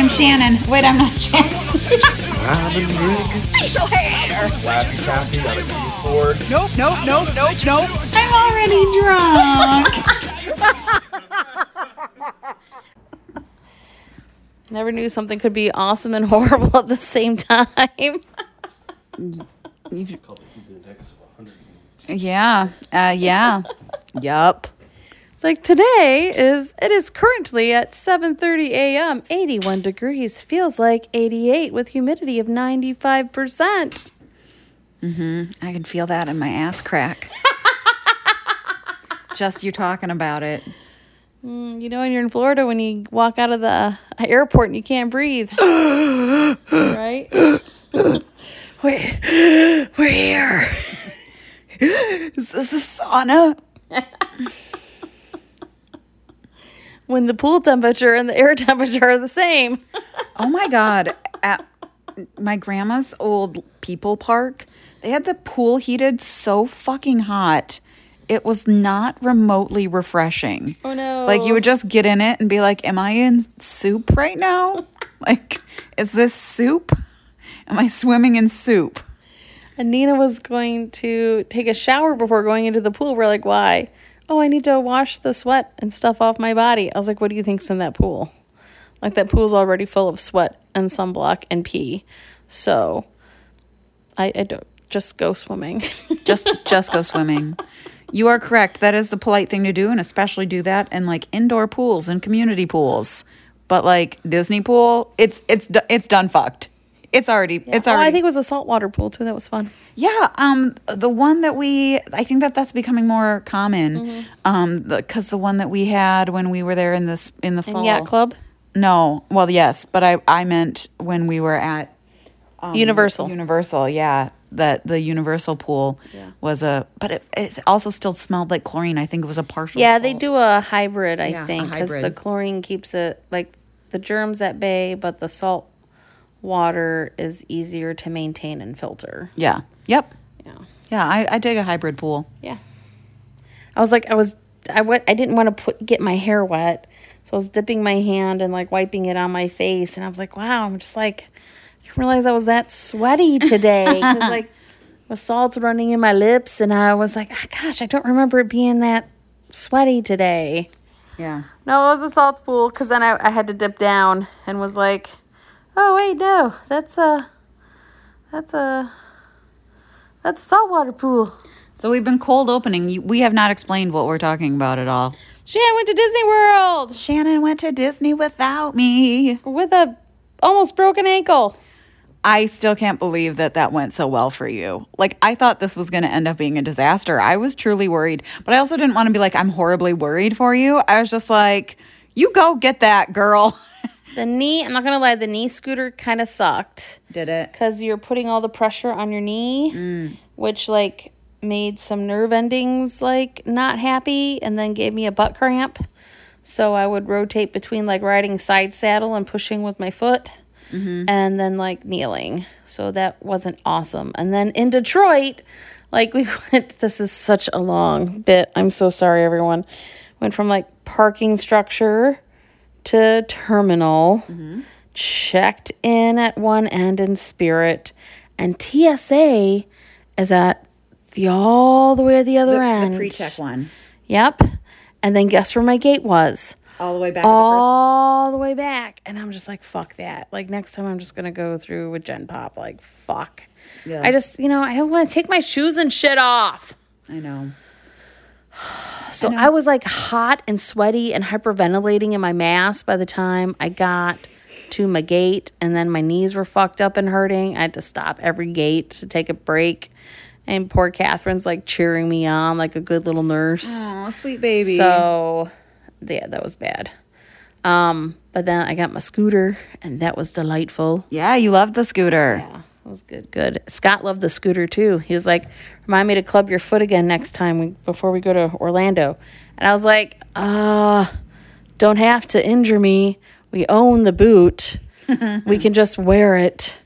I'm Shannon. Wait, I'm not Shannon. Robin Rig, Facial hair. Lappy Tappy on a keyboard. Nope, nope, nope, nope, nope. I'm already drunk. Never knew something could be awesome and horrible at the same time. yeah. Uh, yeah. yup. It's like today is it is currently at 7:30 a.m. 81 degrees feels like 88 with humidity of 95%. Mhm. I can feel that in my ass crack. Just you talking about it. You know when you're in Florida when you walk out of the airport and you can't breathe. right? We're, we're here. Is this a sauna? When the pool temperature and the air temperature are the same. Oh my god! At my grandma's old people park, they had the pool heated so fucking hot. It was not remotely refreshing. Oh no. Like you would just get in it and be like, "Am I in soup right now? like, is this soup? Am I swimming in soup?" And Nina was going to take a shower before going into the pool. We're like, why? Oh, I need to wash the sweat and stuff off my body. I was like, what do you think's in that pool? Like that pool's already full of sweat and sunblock and pee. So I, I don't just go swimming. Just just go swimming. You are correct. That is the polite thing to do, and especially do that in like indoor pools and community pools. But like Disney pool, it's it's it's done fucked. It's already it's oh, already I think it was a saltwater pool too. That was fun. Yeah, um, the one that we, I think that that's becoming more common. Mm-hmm. Um, because the, one that we had when we were there in this in the fall. Yacht Club, No, well, yes, but I I meant when we were at um, Universal. Universal, yeah, that the Universal pool was a, but it, it also still smelled like chlorine. I think it was a partial. yeah, they do a hybrid. I Yeah, think because the chlorine keeps it like the germs at bay, but the salt water is easier to maintain and filter. Yeah. Yep. Yeah. Yeah. I I dig a hybrid pool. Yeah. I was like, I was, I went, I didn't want to put get my hair wet, so I was dipping my hand and like wiping it on my face, and I was like, wow, I'm just like, I didn't realize I was that sweaty today like the salt's running in my lips, and I was like, ah, gosh, I don't remember it being that sweaty today. Yeah. No, it was a salt pool because then I, I had to dip down and was like, oh wait, no, that's a, that's a, that's a saltwater pool. So we've been cold opening. We have not explained what we're talking about at all. Shannon went to Disney World Shannon went to Disney without me. with a almost broken ankle. I still can't believe that that went so well for you. Like, I thought this was going to end up being a disaster. I was truly worried, but I also didn't want to be like, I'm horribly worried for you. I was just like, you go get that, girl. The knee, I'm not gonna lie, the knee scooter kind of sucked Did it? because you're putting all the pressure on your knee, mm. which like made some nerve endings like not happy and then gave me a butt cramp. So I would rotate between like riding side saddle and pushing with my foot. Mm-hmm. And then like kneeling. So that wasn't awesome. And then in Detroit, like we went, this is such a long bit. I'm so sorry, everyone. Went from like parking structure to terminal, checked in at one end in Spirit, and TSA is at the all the way at the other end. The pre-check one. Yep. And then guess where my gate was? All the way back All the way back. And I'm just like, fuck that. Like next time I'm just gonna go through with Gen Pop. Like, fuck. Yeah. I just, you know, I don't want to take my shoes and shit off. I know. So I, was like hot and sweaty and hyperventilating in my mask by the time I got to my gate, and then my knees were fucked up and hurting. I had to stop every gate to take a break. And poor Catherine's like cheering me on like a good little nurse. Oh, sweet baby. So yeah, that was bad. Um, but then I got my scooter and that was delightful. yeah, you loved the scooter. Yeah, was good. Good. Scott loved the scooter too. He was like, "Remind me to club your foot again next time we, before we go to Orlando." And I was like, "Uh, don't have to injure me. We own the boot. we can just wear it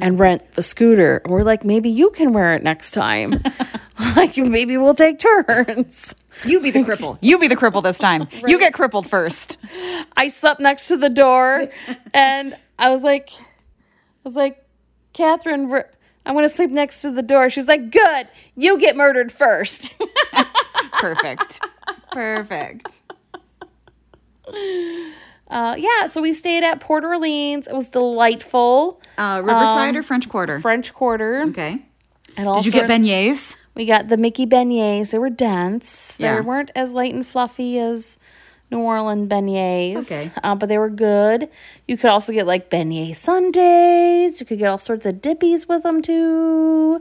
and rent the scooter." We're like, maybe you can wear it next time. like maybe we'll take turns. You be the cripple. You be the cripple this time. You get crippled first. I slept next to the door and I was like, I was like, Catherine, I want to sleep next to the door. She's like, good, you get murdered first. Perfect. Perfect. uh, yeah, so we stayed at Port Orleans. It was delightful. Uh, Riverside or French Quarter? French Quarter. okay. Did you get beignets? We got the Mickey beignets. They were dense. They Yeah. weren't as light and fluffy as New Orleans beignets. It's okay. Uh, but they were good. You could also get like beignet sundaes. You could get all sorts of dippies with them too.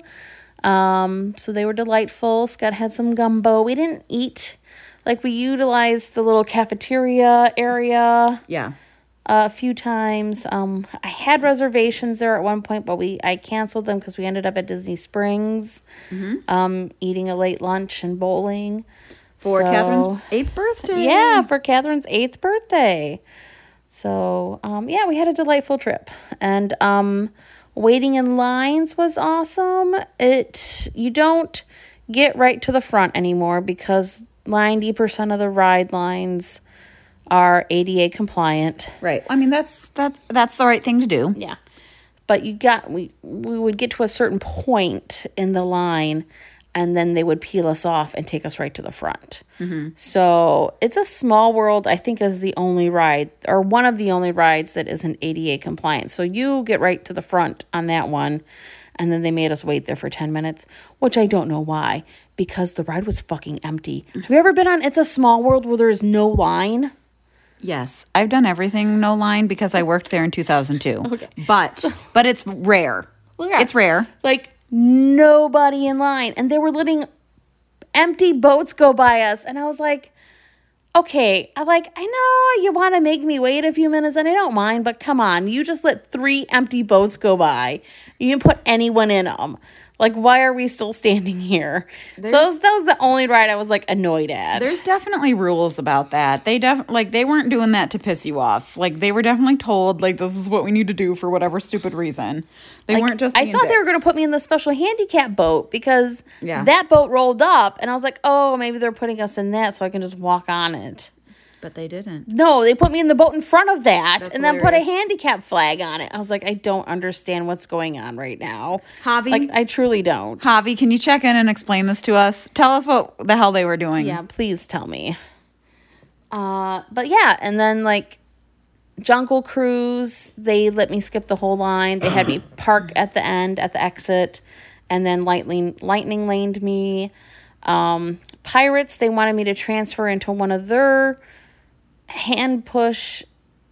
Um, so they were delightful. Scott had some gumbo. We didn't eat. Like we utilized the little cafeteria area Yeah. a few times. Um, I had reservations there at one point, but we I canceled them because we ended up at Disney Springs, Mm-hmm. um, eating a late lunch and bowling For So- Catherine's eighth birthday. Yeah, for Catherine's eighth birthday. So um, yeah, we had a delightful trip, and um, waiting in lines was awesome. It you don't get right to the front anymore because ninety percent of the ride lines are ADA compliant. Right. I mean, that's that's that's the right thing to do. Yeah. But you got we we would get to a certain point in the line and then they would peel us off and take us right to the front. Mm-hmm. So it's a small world, I think, is the only ride or one of the only rides that isn't ADA compliant. So you get right to the front on that one. And then they made us wait there for 10 minutes, which I don't know why, because the ride was fucking empty. Have you ever been on It's a Small World where there is no line? Yes, I've done everything no line because I worked there in 2002. Okay. But but it's rare. Yeah. It's rare. like nobody in line. And they were letting empty boats go by us. And i was like okay i like i know you want to make me wait a few minutes and i don't mind but come on you just let three empty boats go by. You didn't put anyone in them like why are we still standing here so that was, that was the only ride i was like annoyed at There's definitely rules about that. They def like they weren't doing that to piss you off. Like they were definitely told like this is what we need to do for whatever stupid reason. They weren't just. I thought they were going to put me in the special handicap boat because Yeah. that boat rolled up, and I was like, oh, maybe they're putting us in that so I can just walk on it. But they didn't. No, they put me in the boat in front of that That's and then put a hilarious. handicap flag on it. I was like, I don't understand what's going on right now. Javi? Like, I truly don't. Javi, can you check in and explain this to us? Tell us what the hell they were doing. Yeah, please tell me. Uh, but yeah, and then like Jungle Cruise, they let me skip the whole line. They had me park at the end at the exit, and then lightning lightning laned me. Um, Pirates, they wanted me to transfer into one of their hand push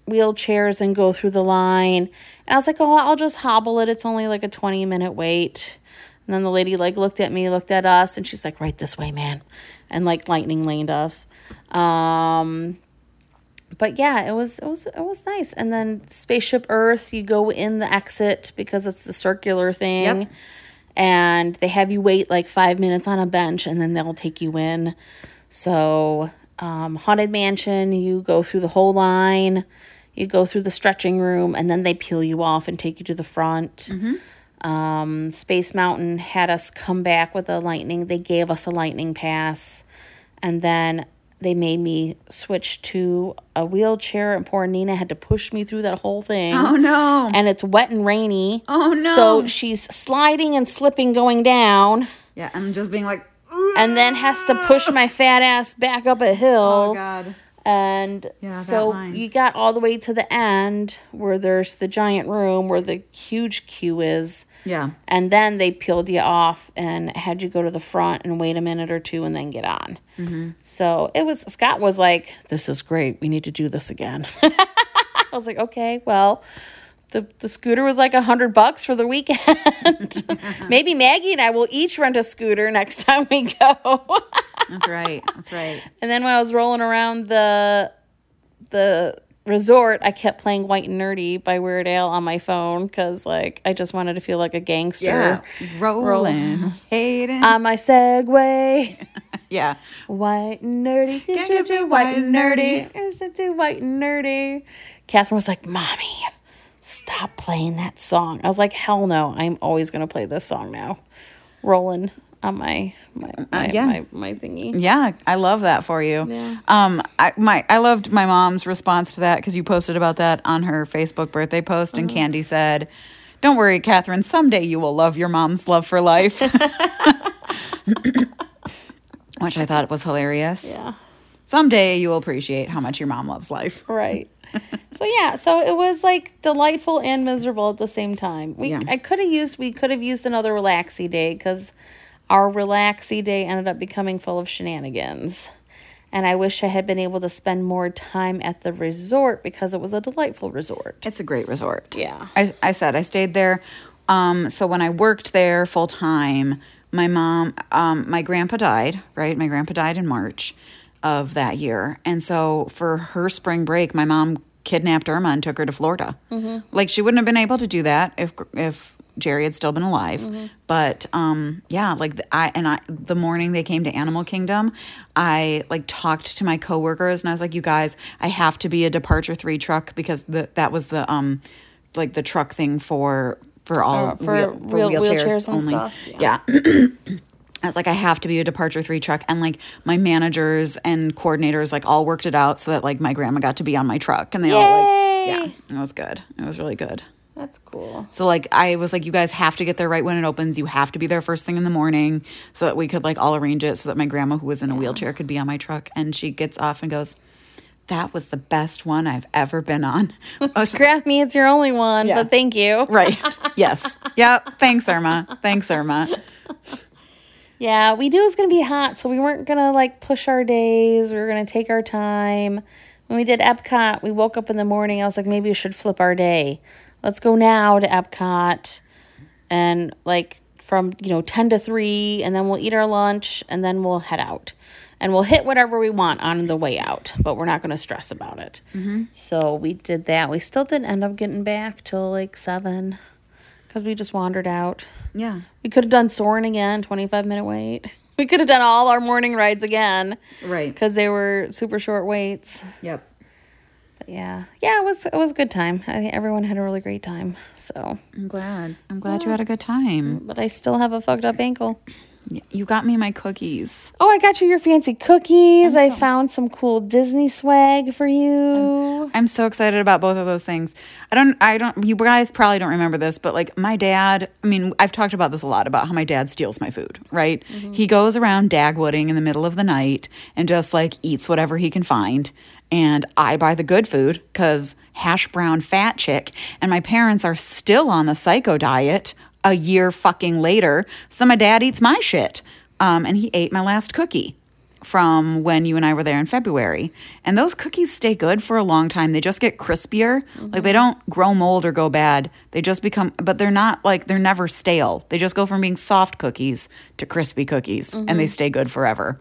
wheelchairs and go through the line. And I was like, oh, I'll just hobble it. It's only like a 20 minute wait. And then the lady like looked at me, looked at us, and she's like, right this way, man. And like lightning laned us. Um, but yeah, it was it was it was nice. And then Spaceship Earth, you go in the exit because it's the circular thing. Yep. And they have you wait like five minutes on a bench and then they'll take you in. So um, Haunted Mansion, you go through the whole line, you go through the stretching room, and then they peel you off and take you to the front. Um, Space Mountain had us come back with a lightning. They gave us a lightning pass, and then they made me switch to a wheelchair. And poor Nina had to push me through that whole thing. Oh no. And it's wet and rainy. Oh, no. So she's sliding and slipping going down, Yeah, and just being like, and then has to push my fat ass back up a hill. oh god. And Yeah, so you got all the way to the end where there's the giant room where the huge queue is. Yeah. And then they peeled you off and had you go to the front and wait a minute or two and then get on. Mm-hmm. So it was, Scott was like, This is great. We need to do this again. I was like, Okay, well, the, the scooter was like a hundred bucks for the weekend. Maybe Maggie and I will each rent a scooter next time we go. That's right. That's right. And then when I was rolling around the the resort, I kept playing White and Nerdy by Weird Al on my phone because like I just wanted to feel like a gangster. Yeah. Rolling. Hatin'. On my Segway, yeah. white and nerdy, you be white and nerdy. Just too white and nerdy. Catherine was like, "Mommy, stop playing that song." I was like, "Hell no! I'm always gonna play this song now." Rolling on my my my, yeah. my, my thingy. Yeah, I love that for you. Yeah. Um, I my I loved my mom's response to that because you posted about that on her Facebook birthday post, Mm-hmm. and Candy said, "Don't worry, Catherine. Someday you will love your mom's love for life." Which I thought was hilarious. Yeah. Someday you will appreciate how much your mom loves life. Right. so yeah, so it was like delightful and miserable at the same time. We Yeah. I could have used we could have used another relaxy day because our relaxy day ended up becoming full of shenanigans. And I wish I had been able to spend more time at the resort because it was a delightful resort. It's a great resort. Yeah. I, I said I stayed there. Um, so when I worked there full time, my mom, um, my grandpa died, right? My grandpa died in March of that year. And so for her spring break, my mom kidnapped Irma and took her to Florida. Like she wouldn't have been able to do that if, if Jerry had still been alive. But um, yeah, like the, I and I the morning they came to Animal Kingdom, I like talked to my coworkers and I was like, "You guys, I have to be a departure three truck because the that was the um like the truck thing for for all Uh, for wheel- wheel- wheelchairs and stuff, yeah. I was like, I have to be a departure three truck. And like my managers and coordinators like all worked it out so that like my grandma got to be on my truck. And they all like, yeah, it was good. It was really good. That's cool. So like I was like, you guys have to get there right when it opens. You have to be there first thing in the morning so that we could like all arrange it so that my grandma who was in a wheelchair could be on my truck. And she gets off and goes, That was the best one I've ever been on. Scrap me, it's your only one, Yeah. but thank you. right. Yes. Yep. Thanks, Irma. Thanks, Irma. Yeah, we knew it was gonna be hot, so we weren't gonna like push our days. We were gonna take our time. When we did Epcot, we woke up in the morning. I was like, maybe we should flip our day. Let's go now to Epcot, and like from you know ten to three, and then we'll eat our lunch, and then we'll head out, and we'll hit whatever we want on the way out. But we're not gonna stress about it. Mm-hmm. So we did that. We still didn't end up getting back till like seven, because we just wandered out. Yeah. We could have done Soarin' again, 25 minute wait. We could have done all our morning rides again Right. because they were super short waits. Yep. But yeah, yeah, it was it was a good time. I think everyone had a really great time. So, I'm glad. I'm glad you had a good time. but I still have a fucked up ankle. You got me my cookies. Oh, I got you your fancy cookies. I found some cool Disney swag for you. I'm so excited about both of those things. I don't I don't you guys probably don't remember this, but like my dad, I mean, I've talked about this a lot about how my dad steals my food, right? Mm-hmm. He goes around dagwooding in the middle of the night and just like eats whatever he can find. And I buy the good food cuz hash brown fat chick and my parents are still on the psycho diet a year fucking later. So my dad eats my shit. Um, and he ate my last cookie from when you and I were there in February. And those cookies stay good for a long time. They just get crispier. Like they don't grow mold or go bad. They just become, but they're not like, they're never stale. They just go from being soft cookies to crispy cookies and they stay good forever.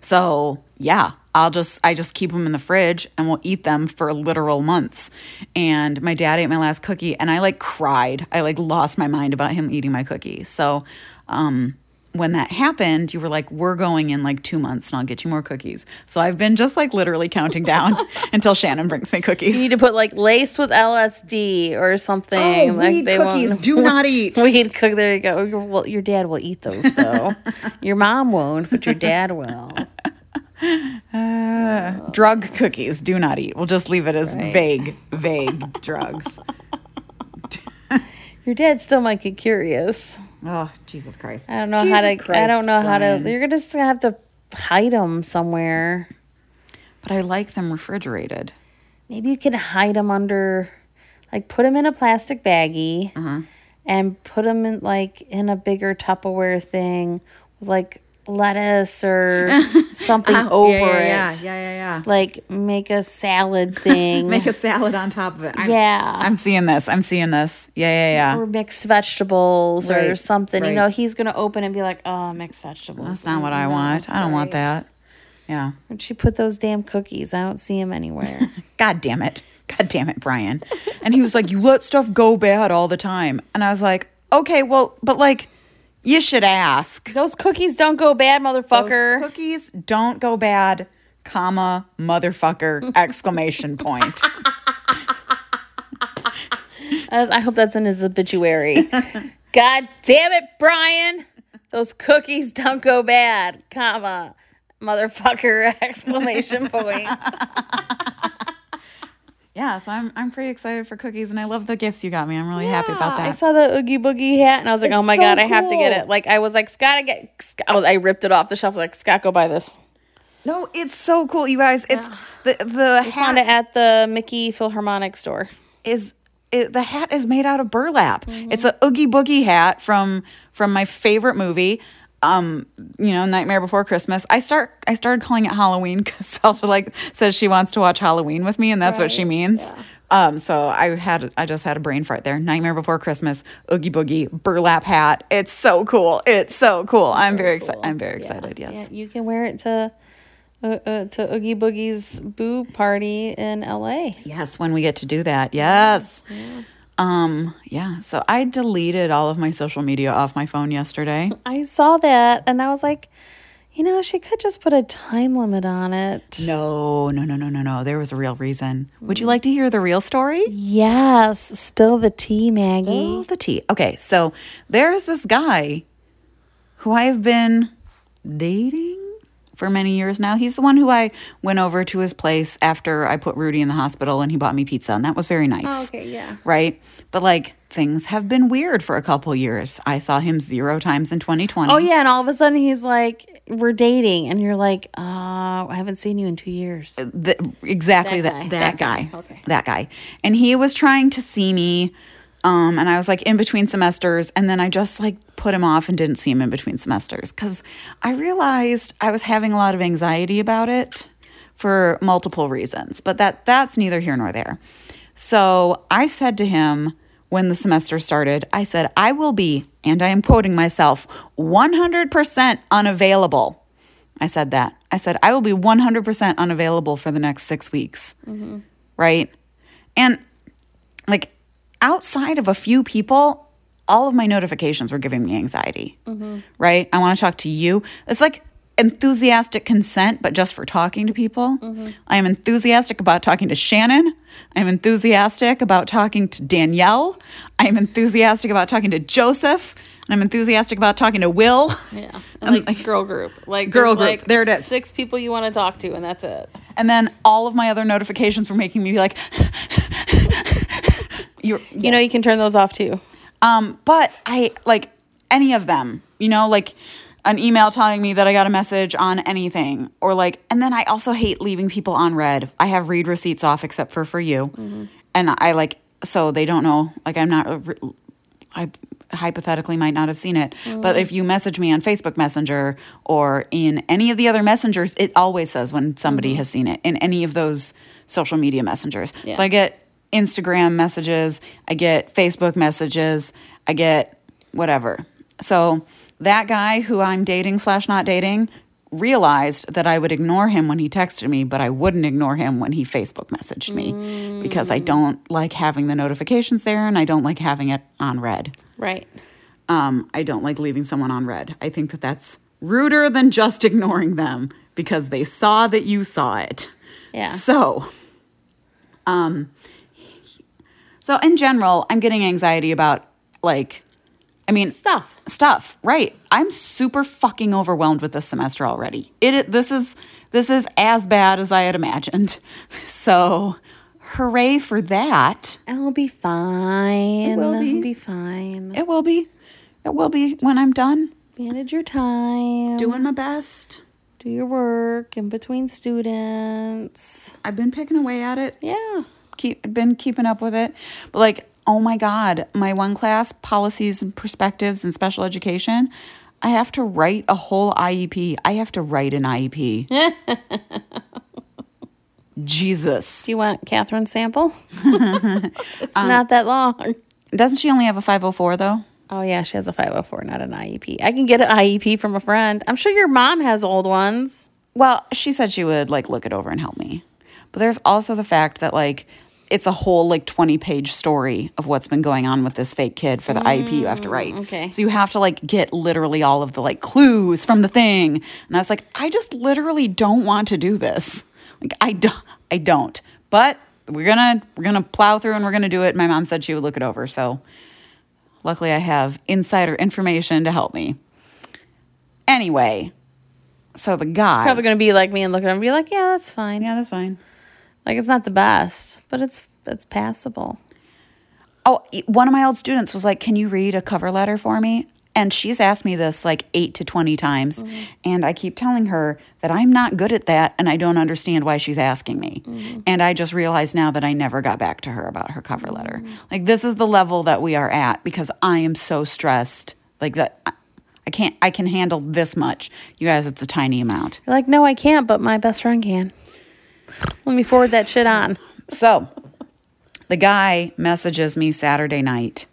So yeah, I'll just I just keep them in the fridge and we'll eat them for literal months. And my dad ate my last cookie and I like cried. I like lost my mind about him eating my cookie. So um when that happened, you were like, "We're going in like two months, and I'll get you more cookies." So I've been just like literally counting down until Shannon brings me cookies. You need to put like laced with LSD or something. Oh, like weed cookies do not eat. Weed cook. There you go. Well, your dad will eat those though. your mom won't, but your dad will. Drug cookies do not eat. We'll just leave it as Right. vague, vague drugs. Your dad still might get curious. Oh, Jesus Christ! I don't know how to. Jesus I don't know how to. You're just gonna have to hide them somewhere. But I like them refrigerated. Maybe you can hide them under, like, put them in a plastic baggie, Uh-huh. and put them in like in a bigger Tupperware thing with like lettuce or something over yeah, it. yeah, yeah, yeah, yeah. Like make a salad thing. Make a salad on top of it. I'm, Yeah. I'm seeing this. I'm seeing this. Yeah, yeah, yeah. or mixed vegetables or Right, something. You know, he's gonna open and be like, "Oh, mixed vegetables." That's not what I want. I don't want that. Yeah. Where'd she put those damn cookies? I don't see them anywhere. God damn it. God damn it, Brian. And he was like, You let stuff go bad all the time. And I was like, Okay, well, but like, you should ask. those cookies don't go bad, Those motherfucker. cookies don't go bad, comma, motherfucker, exclamation point. I I hope that's in his obituary. God damn it, Brian. Those cookies don't go bad, comma, motherfucker, exclamation point. Yeah, so I'm I'm pretty excited for cookies, and I love the gifts you got me. I'm really happy about that. I saw the Oogie Boogie hat and I was like, It's oh my so God, I have to get it. Like, I was like, Scott, I get, Scott, I, was, I ripped it off the shelf. Like, Scott, go buy this. No, it's so cool, you guys. It's the the Found hat it at the Mickey Philharmonic store. is it, the hat is made out of burlap. Mm-hmm. It's a Oogie Boogie hat from from my favorite movie. Um, you know, Nightmare Before Christmas. I start I started calling it Halloween because Salsa like says she wants to watch Halloween with me, and that's what she means. yeah. Um, so I had I just had a brain fart there. Nightmare Before Christmas, Oogie Boogie, burlap hat. It's so cool. It's so cool. I'm very excited. I'm very excited. Yeah, Yes. you can wear it to uh, uh, to Oogie Boogie's boo party in LA. Yes, when we get to do that. Yes. Um, yeah. So I deleted all of my social media off my phone yesterday. I saw that and I was like, you know, she could just put a time limit on it. No, no, no, no, no, no. There was a real reason. Would you like to hear the real story? Yes, spill the tea, Maggie. Spill the tea. Okay, so there's this guy who I have been dating for many years now. He's the one who I went over to his place after I put Rudy in the hospital and he bought me pizza, and that was very nice. Oh, okay, yeah. Right? But like things have been weird for a couple years. I saw him zero times in 2020. Oh yeah, and all of a sudden he's like, "We're dating," and you're like, "Uh, I haven't seen you in two years." Th- exactly That that guy. that, That guy, guy. Okay. that guy and he was trying to see me um and i was like in between semesters and then i just like put him off and didn't see him in between semesters because i realized i was having a lot of anxiety about it for multiple reasons but that that's neither here nor there so i said to him when the semester started i said i will be and i am quoting myself 100% unavailable I said that. I said, I will be 100% unavailable for the next six weeks. Right. And like outside of a few people, all of my notifications were giving me anxiety. Right. I want to talk to you. It's like enthusiastic consent, but just for talking to people. I am enthusiastic about talking to Shannon. I am enthusiastic about talking to Danielle. I am enthusiastic about talking to Joseph. And I'm enthusiastic about talking to Will. Yeah, and like girl group, like Girl group. like, There it is. Six people you want to talk to, and that's it. And then all of my other notifications were making me be like, you're, You know, you can turn those off too. um, but I like any of them, you know, like an email telling me that I got a message on anything or like, and then I also hate leaving people on read. I have read receipts off except for for you. Mm-hmm. And I like, so they don't know, like I'm not, uh, I hypothetically might not have seen it. But mm. if you message me on Facebook Messenger or in any of the other messengers, it always says when somebody mm-hmm. has seen it in any of those social media messengers. Yeah. So I get Instagram messages, I get Facebook messages, I get whatever. So that guy who I'm dating slash not dating realized that I would ignore him when he texted me, but I wouldn't ignore him when he Facebook messaged me because I don't like having the notifications there and I don't like having it on read. Right. Um, I don't like leaving someone on read. I think that that's ruder than just ignoring them because they saw that you saw it. Yeah. So, um, so in general, I'm getting anxiety about like, I mean, Stuff. stuff right i'm super fucking overwhelmed with this semester already it this is this is as bad as i had imagined so hooray for that It'll be fine. will be. It'll be fine. it will be it will be when i'm done Manage your time. doing my best Do your work in between students. i've been picking away at it Yeah. Keep been keeping up with it but like oh my god my one class policies and perspectives and special education i have to write a whole iep i have to write an iep jesus Do you want Catherine's sample? it's um, not that long. Doesn't she only have a 504 though? Oh yeah, she has a 504, not an IEP. I can get an IEP from a friend. I'm sure your mom has old ones. Well, she said she would like look it over and help me. But there's also the fact that like it's a whole like 20 page story of what's been going on with this fake kid for the IEP you have to mm, write. okay. So you have to like get literally all of the like clues from the thing. And I was like, I just literally don't want to do this. Like I don't I don't. But we're gonna we're gonna plow through and we're gonna do it. My mom said she would look it over. So luckily I have insider information to help me. Anyway, so the guy. Probably gonna be like me and look at him and be like, yeah, that's fine. yeah, that's fine. Like it's not the best, but it's it's passable. Oh, one of my old students was like, Can you read a cover letter for me? And she's asked me this like eight to 20 times. Mm-hmm. And I keep telling her that I'm not good at that and I don't understand why she's asking me. Mm-hmm. And I just realized now that I never got back to her about her cover letter. Mm-hmm. Like, this is the level that we are at because I am so stressed. Like, that. I- I can't, I can handle this much. You guys, it's a tiny amount. You're like, no, I can't, but my best friend can. Let me forward that shit on. So the guy messages me Saturday night,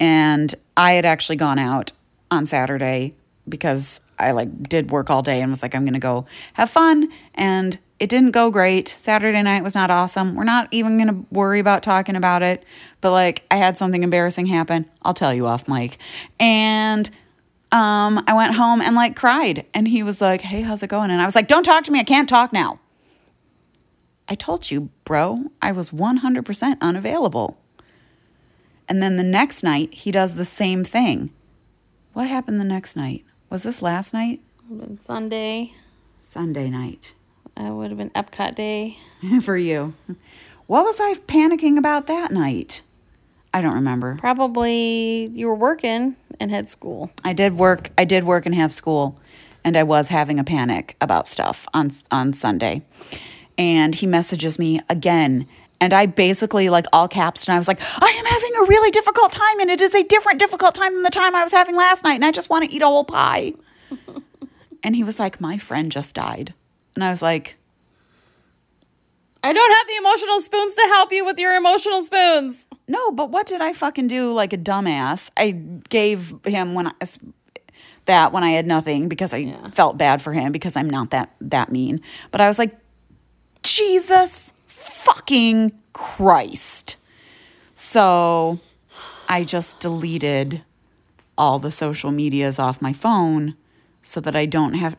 and I had actually gone out on Saturday because I like did work all day and was like, I'm gonna go have fun. And it didn't go great. Saturday night was not awesome. We're not even gonna worry about talking about it. But like I had something embarrassing happen. I'll tell you off mic. And um, I went home and like cried. And he was like, Hey, how's it going? And I was like, Don't talk to me. I can't talk now. I told you, bro, I was 100% unavailable. And then the next night, he does the same thing. What happened the next night? Was this last night? Been Sunday. Sunday night That would have been Epcot Day. for you. What was I panicking about that night? I don't remember. Probably you were working and had school. I did work. I did work and have school, and I was having a panic about stuff on on Sunday. And he messages me again, and I basically like all caps, and I was like, "I am having a really difficult time, and it is a different difficult time than the time I was having last night, and I just want to eat a whole pie." and he was like, "My friend just died," and I was like, I don't have the emotional spoons to help you with your emotional spoons. No, but what did I fucking do like a dumbass? I gave him when I that when I had nothing because I felt bad for him because I'm not that that mean. But I was like, Jesus fucking Christ. So I just deleted all the social medias off my phone so that I don't have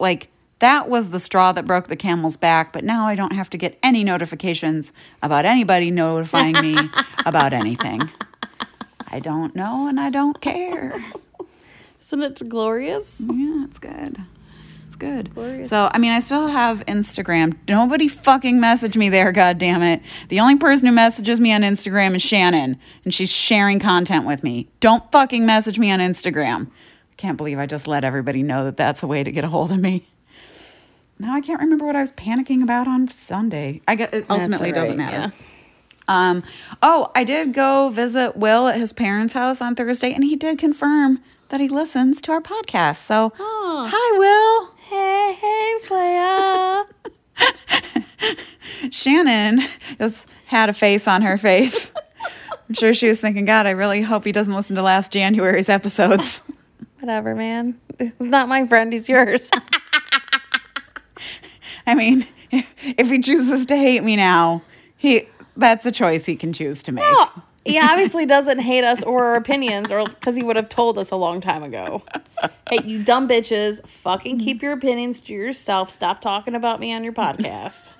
like that was the straw that broke the camel's back, but now I don't have to get any notifications about anybody notifying me about anything. I don't know and I don't care. Isn't it glorious? Yeah, it's good. It's good. Glorious. So, I mean, I still have Instagram. Nobody fucking message me there, god damn it. The only person who messages me on Instagram is Shannon, and she's sharing content with me. Don't fucking message me on Instagram. I can't believe I just let everybody know that that's a way to get a hold of me. Now I can't remember what I was panicking about on Sunday. I get it ultimately it doesn't right, matter. Um, oh, I did go visit Will at his parents' house on Thursday, and he did confirm that he listens to our podcast. So, Oh. hi, Will. Hey, hey, playa. Shannon just had a face on her face. I'm sure she was thinking, God, I really hope he doesn't listen to last January's episodes. Whatever, man. He's not my friend. He's yours. I mean, if he chooses to hate me now, he that's a choice he can choose to make. He obviously doesn't hate us or our opinions, or because he would have told us a long time ago. Hey, you dumb bitches, fucking keep your opinions to yourself. Stop talking about me on your podcast.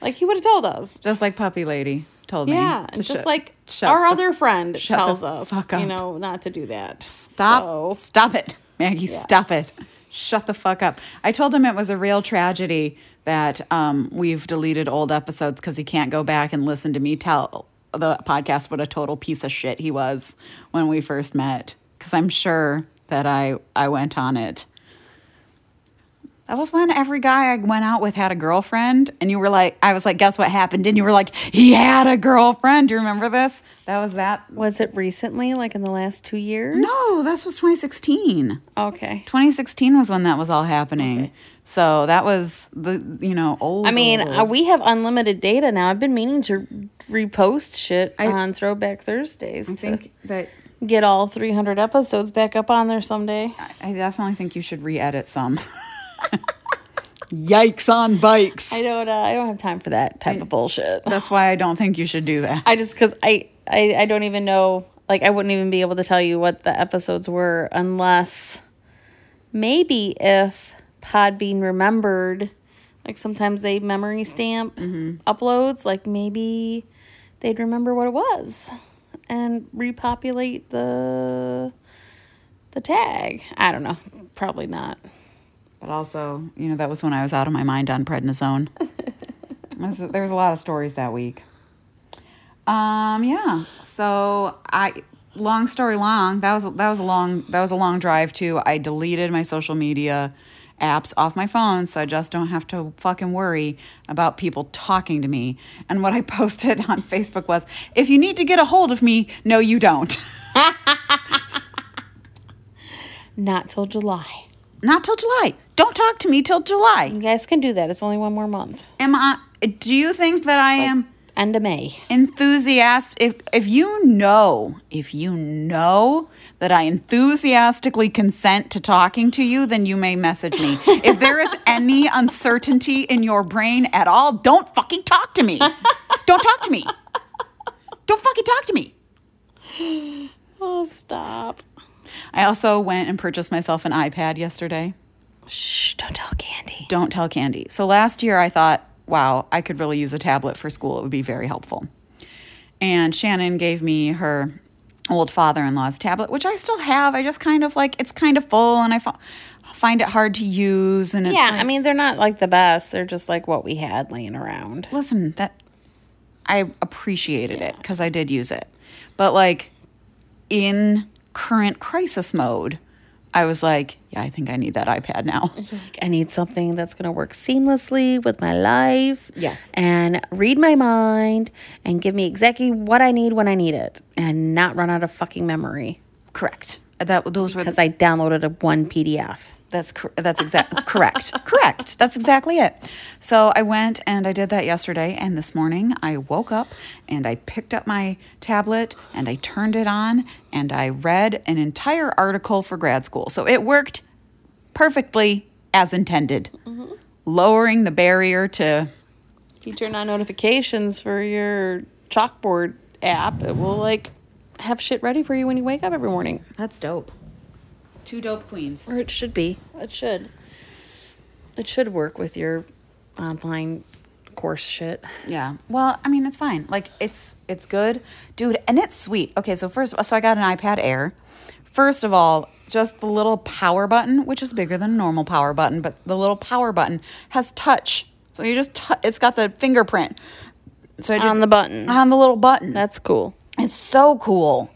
Like he would have told us. Just like Puppy Lady told me. Yeah, and just shut- like shut our the- other friend tells us, you know, not to do that. Stop. So, Stop it. Maggie, stop it. Shut the fuck up. I told him it was a real tragedy that um, we've deleted old episodes because he can't go back and listen to me tell the podcast what a total piece of shit he was when we first met. Because I'm sure that I, I went on it. That was when every guy I went out with had a girlfriend, and you were like, I was like, guess what happened? And you were like, he had a girlfriend. Do you remember this? That was that. was it recently, like in the last two years? No, this was 2016. Okay. 2016 was when that was all happening. So that was the you know old. I mean, old. uh, we have unlimited data now. I've been meaning to repost shit on Throwback Thursdays I to think that get all 300 episodes back up on there someday. I definitely think you should re-edit some. Yikes on bikes. I don't. Uh, I don't have time for that type of bullshit. That's why I don't think you should do that. I just because I, I I don't even know. Like I wouldn't even be able to tell you what the episodes were unless maybe if Podbean remembered. Like sometimes they memory stamp uploads. Like maybe they'd remember what it was and repopulate the the tag. I don't know. Probably not. But also, you know, that was when I was out of my mind on prednisone. There was a lot of stories that week. Um, yeah. So I, long story long, that was that was a long that was a long drive too. I deleted my social media apps off my phone so I just don't have to fucking worry about people talking to me. And what I posted on Facebook was, if you need to get a hold of me, no, you don't. Not till July. Not till July. Don't talk to me till July. You guys can do that. It's only one more month. Am I? Do you think that I am? End of May. enthusiastic if if you know if you know that I enthusiastically consent to talking to you then you may message me if there is any uncertainty in your brain at all don't fucking talk to me don't talk to me don't fucking talk to me Oh, stop. I also went and purchased myself an iPad yesterday Shh, don't tell Candy. don't tell Candy. So last year I thought, wow, I could really use a tablet for school. It would be very helpful. And Shannon gave me her old father in law's tablet, which I still have. I just kind of like, it's kind of full and I fi- find it hard to use. And it's Yeah, like- I mean, they're not like the best. They're just like what we had laying around. listen, that I appreciated it because I did use it. But like in current crisis mode, I was like, yeah, I think I need that iPad now. I need something that's going to work seamlessly with my life. Yes. And read my mind and give me exactly what I need when I need it and not run out of fucking memory Correct. That those were the because I downloaded a one PDF. That's cor- that's exact correct. Correct. That's exactly it. So I went and I did that yesterday and this morning I woke up and I picked up my tablet and I turned it on and I read an entire article for grad school. So it worked perfectly as intended. Mm-hmm. Lowering the barrier to If you turn on notifications for your chalkboard app, it will like have shit ready for you when you wake up every morning. That's dope. Two dope queens. Or it should be. It should. It should work with your online course shit. Yeah. Well, I mean, it's fine. Like it's it's good, dude, and it's sweet. Okay, so first, so I got an iPad Air. First of all, just the little power button, which is bigger than a normal power button, but the little power button has touch. So you just tou- it's got the fingerprint. So did, On the button. on the little button. That's cool. It's so cool.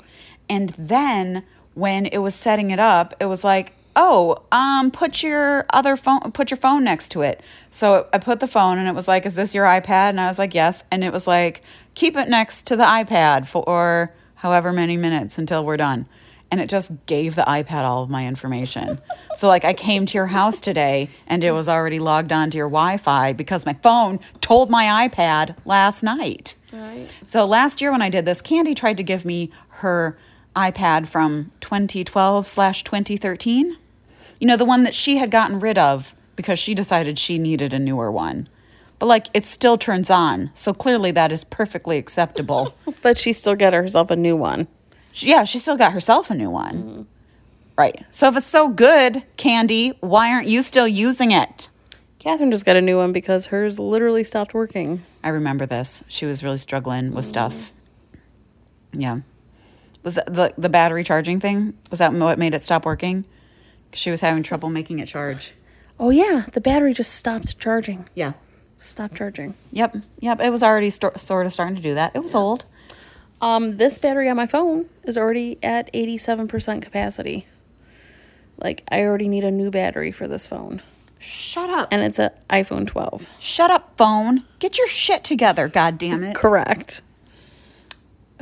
And then when it was setting it up, it was like, "Oh, um, put your other phone, put your phone next to it." So I put the phone, and it was like, "Is this your iPad?" And I was like, "Yes." And it was like, "Keep it next to the iPad for however many minutes until we're done." And it just gave the iPad all of my information. so like I came to your house today and it was already logged onto your Wi-Fi because my phone told my iPad last night. Right. So last year when I did this, Candy tried to give me her iPad from 2012 slash 2013. You know, the one that she had gotten rid of because she decided she needed a newer one. But like it still turns on. So clearly that is perfectly acceptable. But she still got herself a new one. She- yeah, she still got herself a new one. Mm-hmm. Right. So if it's so good, Candy, why aren't you still using it? Catherine just got a new one because hers literally stopped working. I remember this. She was really struggling with mm-hmm. stuff. Yeah. Was that the the battery charging thing? Was that what made it stop working? 'Cause She was having trouble making it charge. Oh yeah, the battery just stopped charging. Yeah. Stopped charging. Yep. Yep. It was already sort of starting to do that. It was old. Um, this battery on my phone is already at eighty-seven percent capacity. Like I already need a new battery for this phone, Shut up. and it's an iPhone twelve. Shut up, phone. Get your shit together. God damn it. Correct.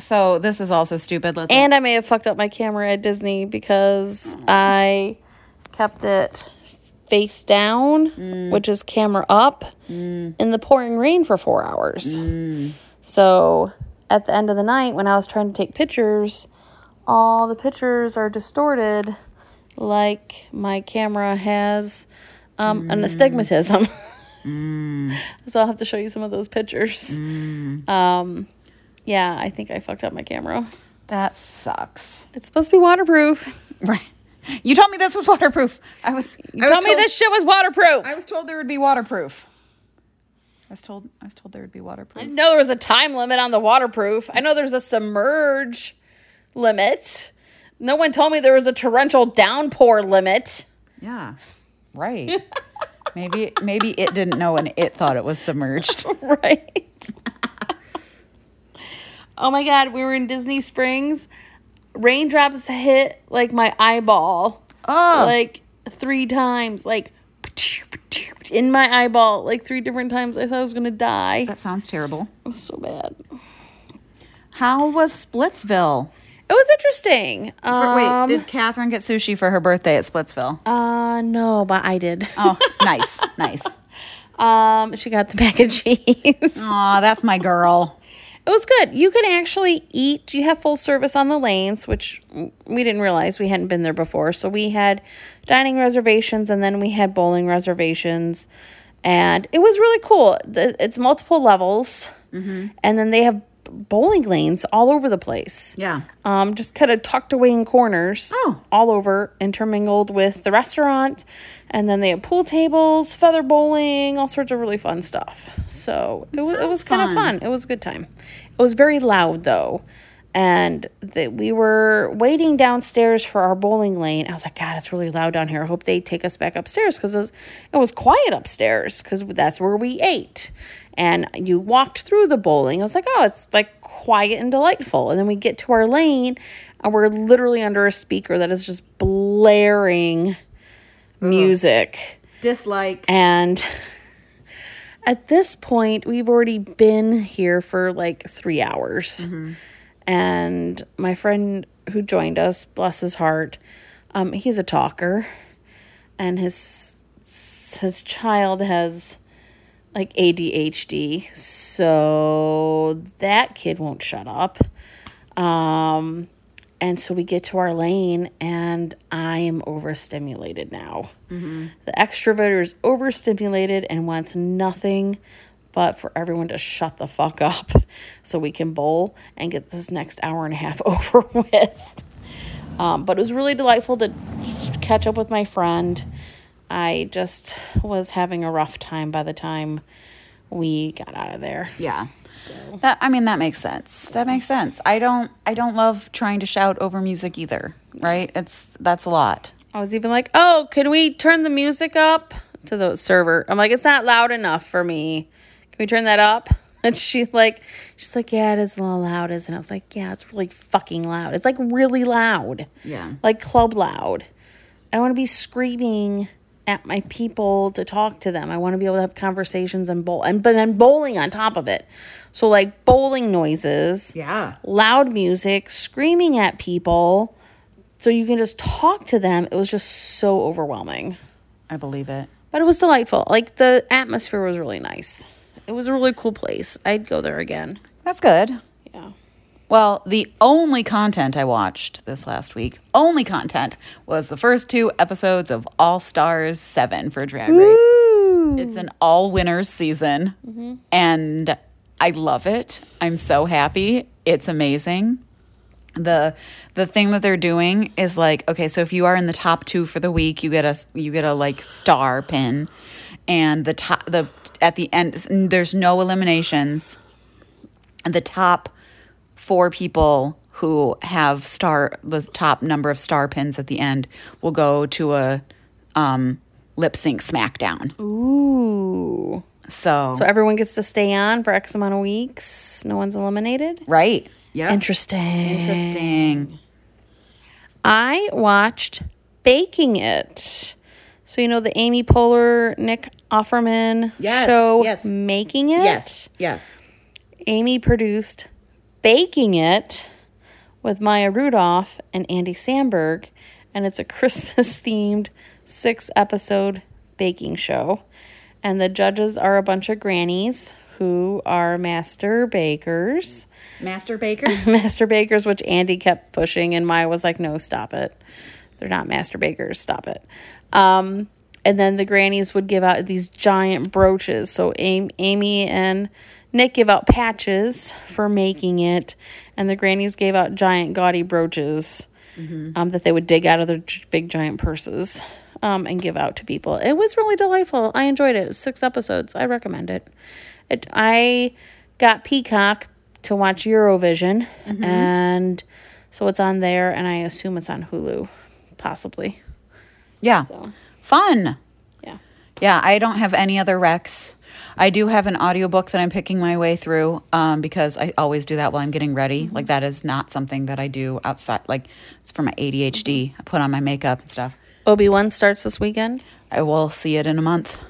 So this is also stupid. Let's. And I may have fucked up my camera at Disney because I kept it face down, mm. which is camera up, mm. in the pouring rain for four hours. Mm. So at the end of the night, when I was trying to take pictures, all the pictures are distorted like my camera has um, an astigmatism. so I'll have to show you some of those pictures. Um, yeah, I think I fucked up my camera. that sucks. It's supposed to be waterproof. Right. You told me this was waterproof. I was. You told me this shit was waterproof. I was told there would be waterproof. I was told. I was told there would be waterproof. I know there was a time limit on the waterproof. I know there's a submerge limit, No one told me there was a torrential downpour limit. Yeah. Right. maybe maybe it didn't know and it thought it was submerged. right. oh my god, we were in Disney Springs. Raindrops hit like my eyeball. Oh. Like three times. Like in my eyeball, like three different times. I thought I was gonna die. that sounds terrible. It was so bad. How was Splitsville? It was interesting. For- Um, Wait, did Catherine get sushi for her birthday at Splitsville? uh no, but I did. Oh, nice, nice. Um, she got the mac and cheese. Aw, that's my girl. It was good. You can actually eat. You have full service on the lanes, which we didn't realize we hadn't been there before. So we had dining reservations and then we had bowling reservations. And it was really cool. It's multiple levels. And then they have bowling lanes all over the place. Yeah. Um, just kind of tucked away in corners Oh. all over, intermingled with the restaurant. And then they have pool tables, feather bowling, all sorts of really fun stuff. So it was, it was kind of fun. fun. It was a good time. It was very loud though. And that we were waiting downstairs for our bowling lane. I was like, God, it's really loud down here. I hope they take us back upstairs because it, it was quiet upstairs because that's where we ate. And you walked through the bowling. I was like, oh, it's like quiet and delightful. And then we get to our lane and we're literally under a speaker that is just blaring music. Dislike. And at this point, we've already been here for like three hours. And my friend who joined us, bless his heart, um, he's a talker, and his his child has like ADHD, so that kid won't shut up. Um, and so we get to our lane, and I am overstimulated now. The extroverter is overstimulated and wants nothing but for everyone to shut the fuck up so we can bowl and get this next hour and a half over with. Um, but it was really delightful to catch up with my friend. I just was having a rough time by the time we got out of there. Yeah. That I mean that makes sense. That makes sense. I don't I don't love trying to shout over music either, right? It's that's a lot. I was even like, "Oh, can we turn the music up to the server?" I'm like, "It's not loud enough for me. Can we turn that up?" And she's like, "She's like, yeah, it is a little loud, isn't it?" I was like, "Yeah, it's really fucking loud. It's like really loud, Yeah. like club loud. I don't want to be screaming at my people to talk to them. I want to be able to have conversations and bowl, and but then bowling on top of it. So like bowling noises, Yeah. loud music, screaming at people." So you can just talk to them. It was just so overwhelming. I believe it. But it was delightful. Like the atmosphere was really nice. It was a really cool place. I'd go there again. That's good. Well, the only content I watched this last week, only content, was the first two episodes of All Stars 7 for Drag Race. It's an all winners season, mm-hmm. and I love it. I'm so happy. It's amazing. The the thing that they're doing is like okay, so if you are in the top 2 for the week, you get a you get a like star pin and the top the at the end there's no eliminations. And the top four people who have star the top number of star pins at the end will go to a um, lip sync SmackDown. Ooh. So, So everyone gets to stay on for X amount of weeks. No one's eliminated. right, yeah, Interesting. interesting. I watched Baking It. So you know the Amy Poehler, Nick Offerman Yes, show yes. Making It? Yes, yes. Amy produced Baking It with Maya Rudolph and Andy Samberg, and it's a Christmas themed six episode baking show. And the judges are a bunch of grannies who are master bakers. Master bakers. Master bakers, which Andy kept pushing, and Maya was like, no, stop it. They're not master bakers, stop it. Um, and then the grannies would give out these giant brooches. So Am- Amy and Nick gave out patches for making it, and the grannies gave out giant gaudy brooches um, that they would dig out of their big giant purses um, and give out to people. It was really delightful. I enjoyed it. It six episodes. I recommend it. It I got Peacock to watch Eurovision, and So it's on there, and I assume it's on Hulu, possibly. Yeah. So Fun. yeah. Yeah, I don't have any other recs. I do have an audiobook that I'm picking my way through um, because I always do that while I'm getting ready. Like that is not something that I do outside. Like it's for my ADHD. I put on my makeup and stuff. Obi Wan starts this weekend. I will see it in a month.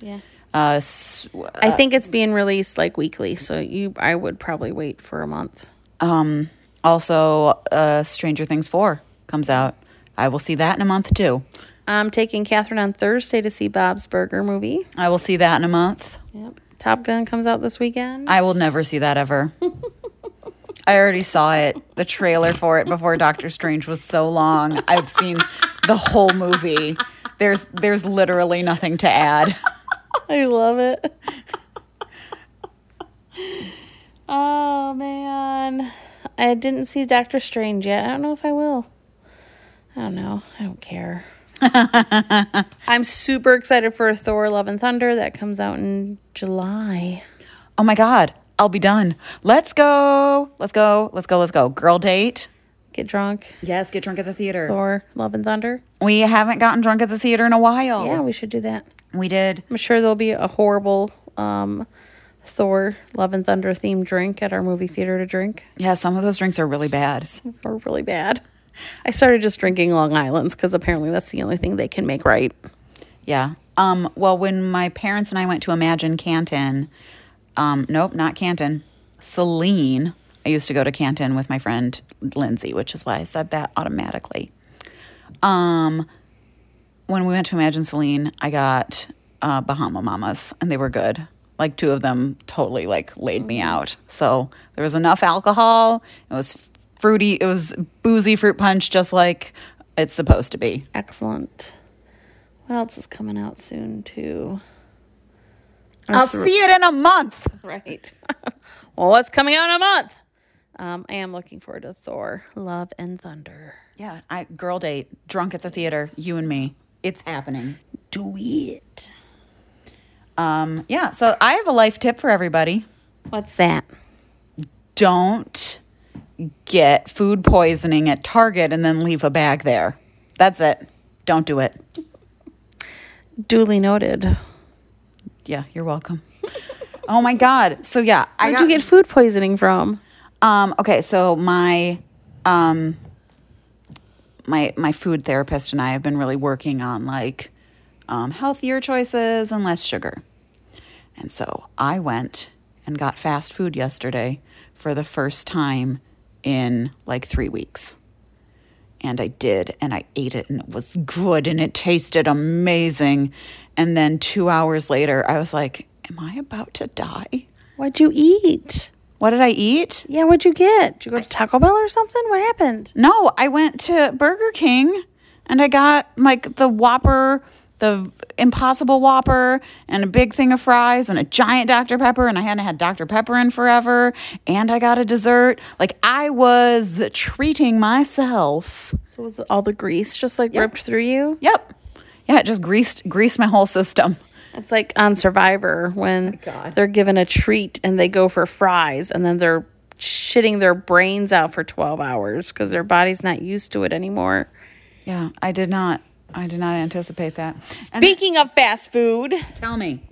Yeah. Uh, s- I think it's being released like weekly, so you I would probably wait for a month. um, also, uh, Stranger Things 4 comes out. I will see that in a month too. I'm taking Catherine on Thursday to see Bob's Burger movie. I will see that in a month. Yep. Top Gun comes out this weekend. I will never see that ever. I already saw it, the trailer for it before Doctor Strange was so long. I've seen the whole movie. There's there's literally nothing to add. I love it. oh man. I didn't see Doctor Strange yet. I don't know if I will. I don't know. I don't care. I'm super excited for Thor Love and Thunder that comes out in July. Oh my god, I'll be done. Let's go. Let's go. Let's go. Let's go. Girl date. Get drunk. Yes, get drunk at the theater. Thor Love and Thunder. We haven't gotten drunk at the theater in a while. Yeah, we should do that. We did. I'm sure there'll be a horrible um, Thor Love and Thunder themed drink at our movie theater to drink. Yeah, some of those drinks are really bad. Are really bad. I started just drinking Long Island's because apparently that's the only thing they can make right. Yeah. Um, well, when my parents and I went to Imagine Canton, um, nope, not Canton, Celine. I used to go to Canton with my friend Lindsay, which is why I said that automatically. Um, when we went to Imagine Celine, I got uh, Bahama Mamas, and they were good. Like two of them totally like laid me out. So there was enough alcohol. It was fruity. It was boozy fruit punch, just like it's supposed to be. Excellent. What else is coming out soon too? I'll see it in a month. Right. well, what's coming out in a month? Um, I am looking forward to Thor: Love and Thunder. Yeah, I girl date, drunk at the theater, you and me. It's happening. Do it. Um, yeah, so I have a life tip for everybody. What's that? Don't get food poisoning at Target and then leave a bag there. That's it. Don't do it. Duly noted. Yeah, you're welcome. oh my god. So yeah, I Where'd got, you get food poisoning from? Um, okay, so my um my my food therapist and I have been really working on like um, healthier choices and less sugar. And so I went and got fast food yesterday for the first time in like three weeks. And I did, and I ate it, and it was good, and it tasted amazing. And then two hours later, I was like, Am I about to die? What'd you eat? What did I eat? Yeah, what'd you get? Did you go to Taco Bell or something? What happened? No, I went to Burger King and I got like the Whopper, the Impossible Whopper, and a big thing of fries and a giant Dr. Pepper. And I hadn't had Dr. Pepper in forever. And I got a dessert. Like I was treating myself. So was all the grease just like ripped through you? Yep. Yeah, it just greased greased my whole system. It's like on Survivor when they're given a treat and they go for fries and then they're shitting their brains out for 12 hours because their body's not used to it anymore. Yeah, I did not I did not anticipate that. And Speaking of fast food, tell me.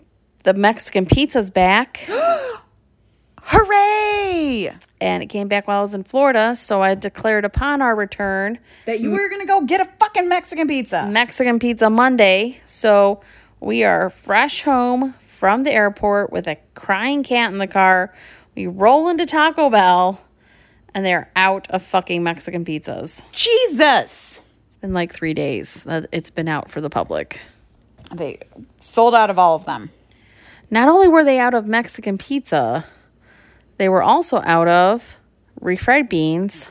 the Mexican pizza's back Hooray! and it came back while I was in Florida. So I declared upon our return That you were gonna go get a fucking Mexican pizza. Mexican Pizza Monday. So we are fresh home from the airport with a crying cat in the car. We roll into Taco Bell and they're out of fucking Mexican pizzas. Jesus! Been like three days that it's been out for the public. They sold out of all of them. Not only were they out of Mexican pizza, they were also out of refried beans,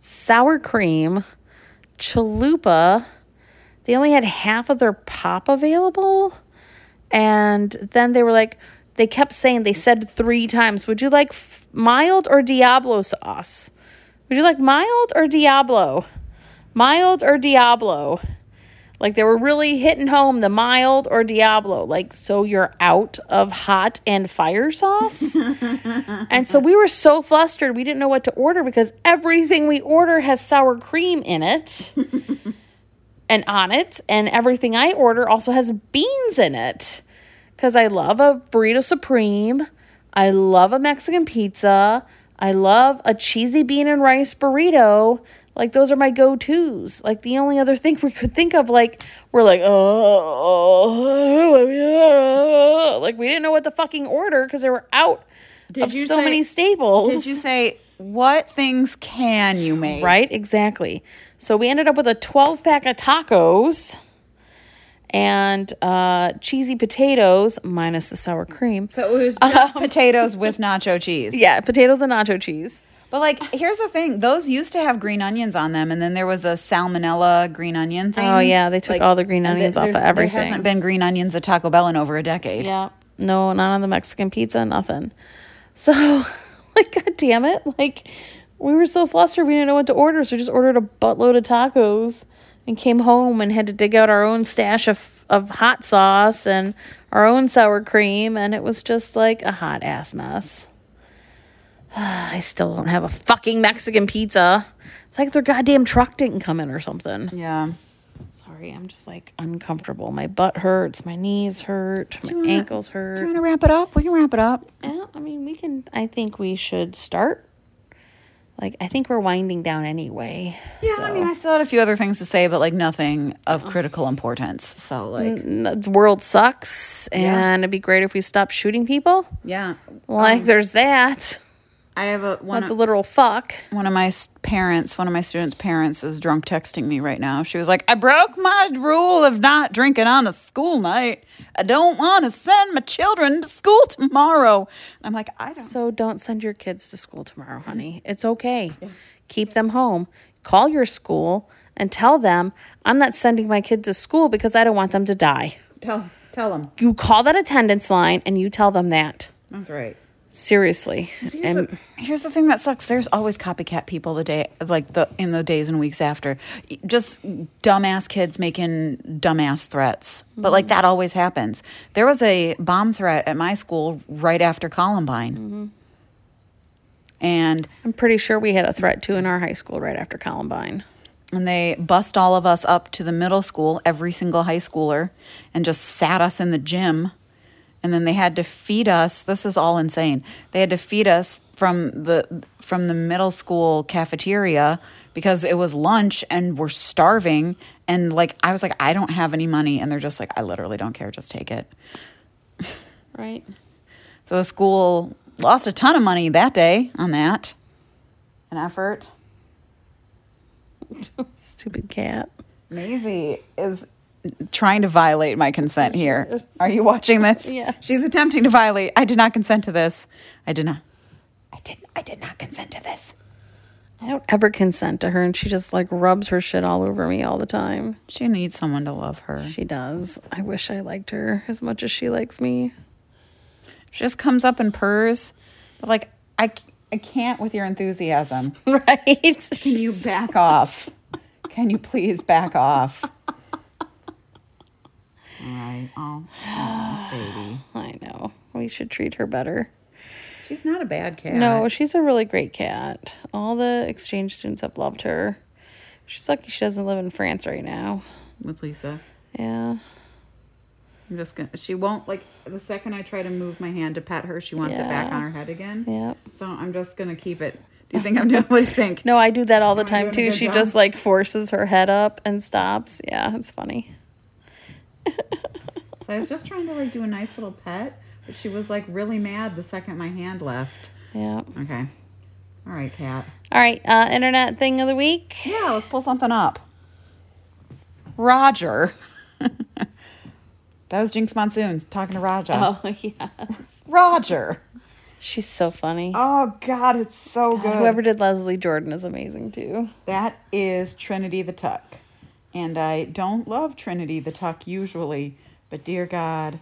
sour cream, chalupa. They only had half of their pop available. And then they were like, they kept saying, they said three times, Would you like f- mild or Diablo sauce? Would you like mild or Diablo? Mild or Diablo? Like they were really hitting home the mild or Diablo. Like, so you're out of hot and fire sauce? and so we were so flustered, we didn't know what to order because everything we order has sour cream in it and on it. And everything I order also has beans in it because I love a burrito supreme. I love a Mexican pizza. I love a cheesy bean and rice burrito. Like those are my go tos. Like the only other thing we could think of, like we're like, oh, like we didn't know what the fucking order because they were out of you so say- many staples. Did you say what things can you make? Right, exactly. So we ended up with a 12 pack of tacos and uh, cheesy potatoes minus the sour cream. So it was just potatoes with nacho cheese. Yeah, potatoes and nacho cheese. But like, here's the thing: those used to have green onions on them, and then there was a salmonella green onion oh, thing. Oh, yeah, they took all the green onions off of everything. There hasn't been green onions at Taco Bell in over a decade. Yeah. No, not on the Mexican pizza, nothing. So, like, god damn it. Like, we were so flustered, we didn't know what to order. So, we just ordered a buttload of tacos and came home and had to dig out our own stash of, of hot sauce and our own sour cream. And it was just like a hot ass mess. I still don't have a fucking Mexican pizza. It's like their goddamn truck didn't come in or something. Yeah. Sorry, I'm just like uncomfortable. My butt hurts, my knees hurt, my wanna- ankles hurt. Do you want to wrap it up? We can wrap it up. Yeah, I mean, we can. I think we should start. Like, I think we're winding down anyway. Yeah, so. I mean, I still had a few other things to say, but like nothing of uh-huh. critical importance. So like, N- the world sucks, and it'd be great if we stopped shooting people. yeah, Like, um, there's that. I have a one. Not the literal fuck. one of my parents, one of my students' parents, is drunk texting me right now. She was like, I broke my rule of not drinking on a school night. I don't want to send my children to school tomorrow. I'm like, I don't. So don't send your kids to school tomorrow, honey. It's okay. Keep them home. Call your school and tell them I'm not sending my kid to school because I don't want them to die. Tell, tell them. You call that attendance line and you tell them that. That's right. Seriously. Here's, And the, here's the thing that sucks. There's always copycat people the day, like the in the days and weeks after. Just dumbass kids making dumbass threats. But like that always happens. There was a bomb threat at my school right after Columbine, mm-hmm. and I'm pretty sure we had a threat too in our high school right after Columbine. and they bust all of us up to the middle school, every single high schooler, and just sat us in the gym. And then they had to feed us. This is all insane. They had to feed us from the from the middle school cafeteria because it was lunch and we're starving. And like I was like, I don't have any money, and they're just like, I literally don't care. Just take it. Right? So the school lost a ton of money that day on that. An effort. Stupid cat. Maisie is trying to violate my consent here. Are you watching this? Yes. She's attempting to violate. I did not consent to this. I did not. I did. I did not consent to this. I don't ever consent to her and she just like rubs her shit all over me all the time. She needs someone to love her. She does. I wish I liked her as much as she likes me. She just comes up and purrs, but like I, I can't with your enthusiasm. Right? Can you back off? Can you please back off? All right. Oh, oh, baby. I know. We should treat her better. She's not a bad cat. No, she's a really great cat. All the exchange students have loved her. She's lucky she doesn't live in France right now. with Lisa. Yeah. I'm just gonna. She won't like the second I try to move my hand to pet her, she wants it back on her head again. Yep. So I'm just gonna keep it. Do you think I'm doing? What do you think? No, I do that all the Am time too. She job? just like forces her head up and stops. Yeah, it's funny. So I was just trying to like do a nice little pet, but she was like really mad the second my hand left. Yeah. Okay. All right, cat. All right. Uh, internet thing of the week. Yeah, let's pull something up. Roger. that was Jinkx Monsoon talking to Roger. Oh yes. Roger. She's so funny. Oh God, it's so good. Whoever did Leslie Jordan is amazing too. That is Trinity the Tuck. And I don't love Trinity the Tuck usually, but dear God,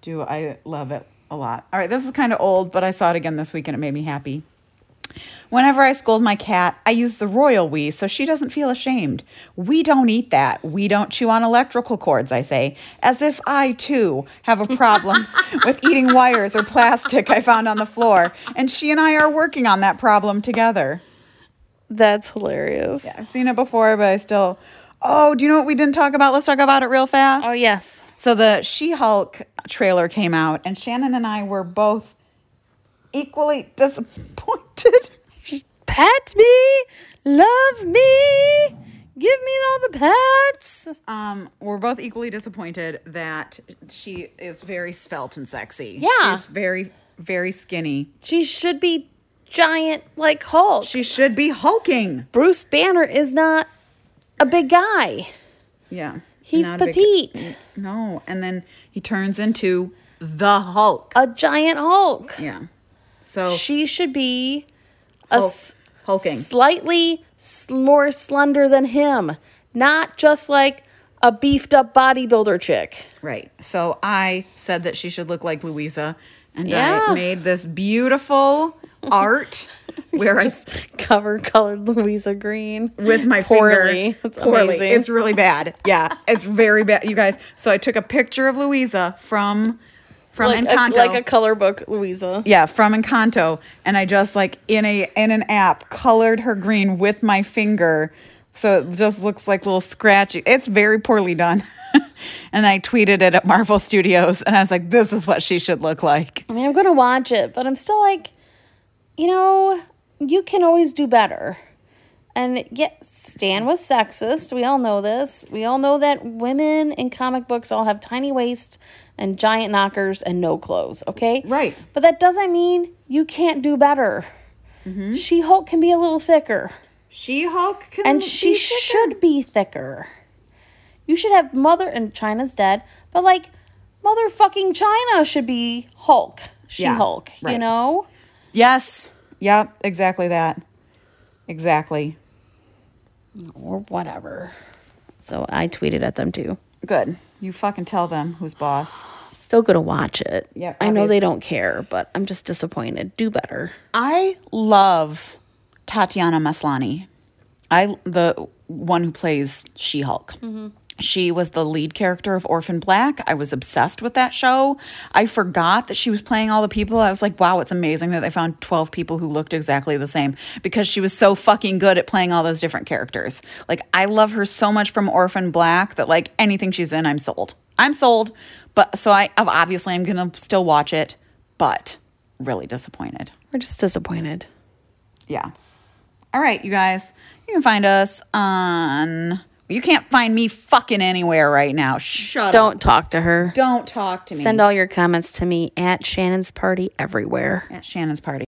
do I love it a lot. All right, this is kind of old, but I saw it again this week and it made me happy. Whenever I scold my cat, I use the royal we so she doesn't feel ashamed. We don't eat that. We don't chew on electrical cords, I say, as if I too have a problem with eating wires or plastic I found on the floor. And she and I are working on that problem together. That's hilarious. Yeah, I've seen it before, but I still. Oh, do you know what we didn't talk about? Let's talk about it real fast. Oh yes. So the She Hulk trailer came out, and Shannon and I were both equally disappointed. Pet me, love me, give me all the pets. Um, we're both equally disappointed that she is very svelte and sexy. Yeah. she's very, very skinny. She should be giant like Hulk. She should be hulking. Bruce Banner is not a big guy. Yeah, He's Not a big- petite. no, and then he turns into the Hulk. A giant Hulk. yeah, so She should be a Hulk- s- hulking. slightly more slender than him, not just like a beefed up bodybuilder chick. Right. So I said that she should look like Louisa, and Yeah. I made this beautiful art where I Cover colored Louisa Green. with my Poorly. finger It's poorly. amazing. It's really bad. Yeah, it's very bad, you guys. So I took a picture of Louisa from from Like a, like a color book, Louisa. yeah, from Encanto, and I just like in a in an app colored her green with my finger, so it just looks like little scratchy. It's very poorly done. and I tweeted it at Marvel Studios, and I was like, "This is what she should look like." I mean, I'm gonna watch it, but I'm still like, you know, you can always do better. And yet, Stan was sexist. We all know this. We all know that women in comic books all have tiny waists and giant knockers and no clothes. Okay, Right. But that doesn't mean you can't do better. Mm-hmm. She Hulk can be a little thicker, She Hulk can and she should be thicker. You should have Mother and China's dead, but like motherfucking China should be Hulk. She Yeah, Hulk, you know? Yes. Yep. Exactly that. Exactly. Or whatever. So I tweeted at them too. Good. You fucking tell them who's boss. Still gonna watch it. Yep, I know they don't care, but I'm just disappointed. Do better. I love Tatiana Maslany. I the one who plays She Hulk. Mm-hmm. She was the lead character of Orphan Black. I was obsessed with that show. I forgot that she was playing all the people. I was like, wow, it's amazing that they found 12 people who looked exactly the same because she was so fucking good at playing all those different characters. Like, I love her so much from Orphan Black that, like, anything she's in, I'm sold. I'm sold. But so I obviously I'm going to still watch it, but really disappointed. We're just disappointed. Yeah. All right, you guys. You can find us on. You can't find me fucking anywhere right now. Shut Don't up. talk to her. Don't talk to me. Send all your comments to me at Shannon's Party everywhere. At Shannon's Party.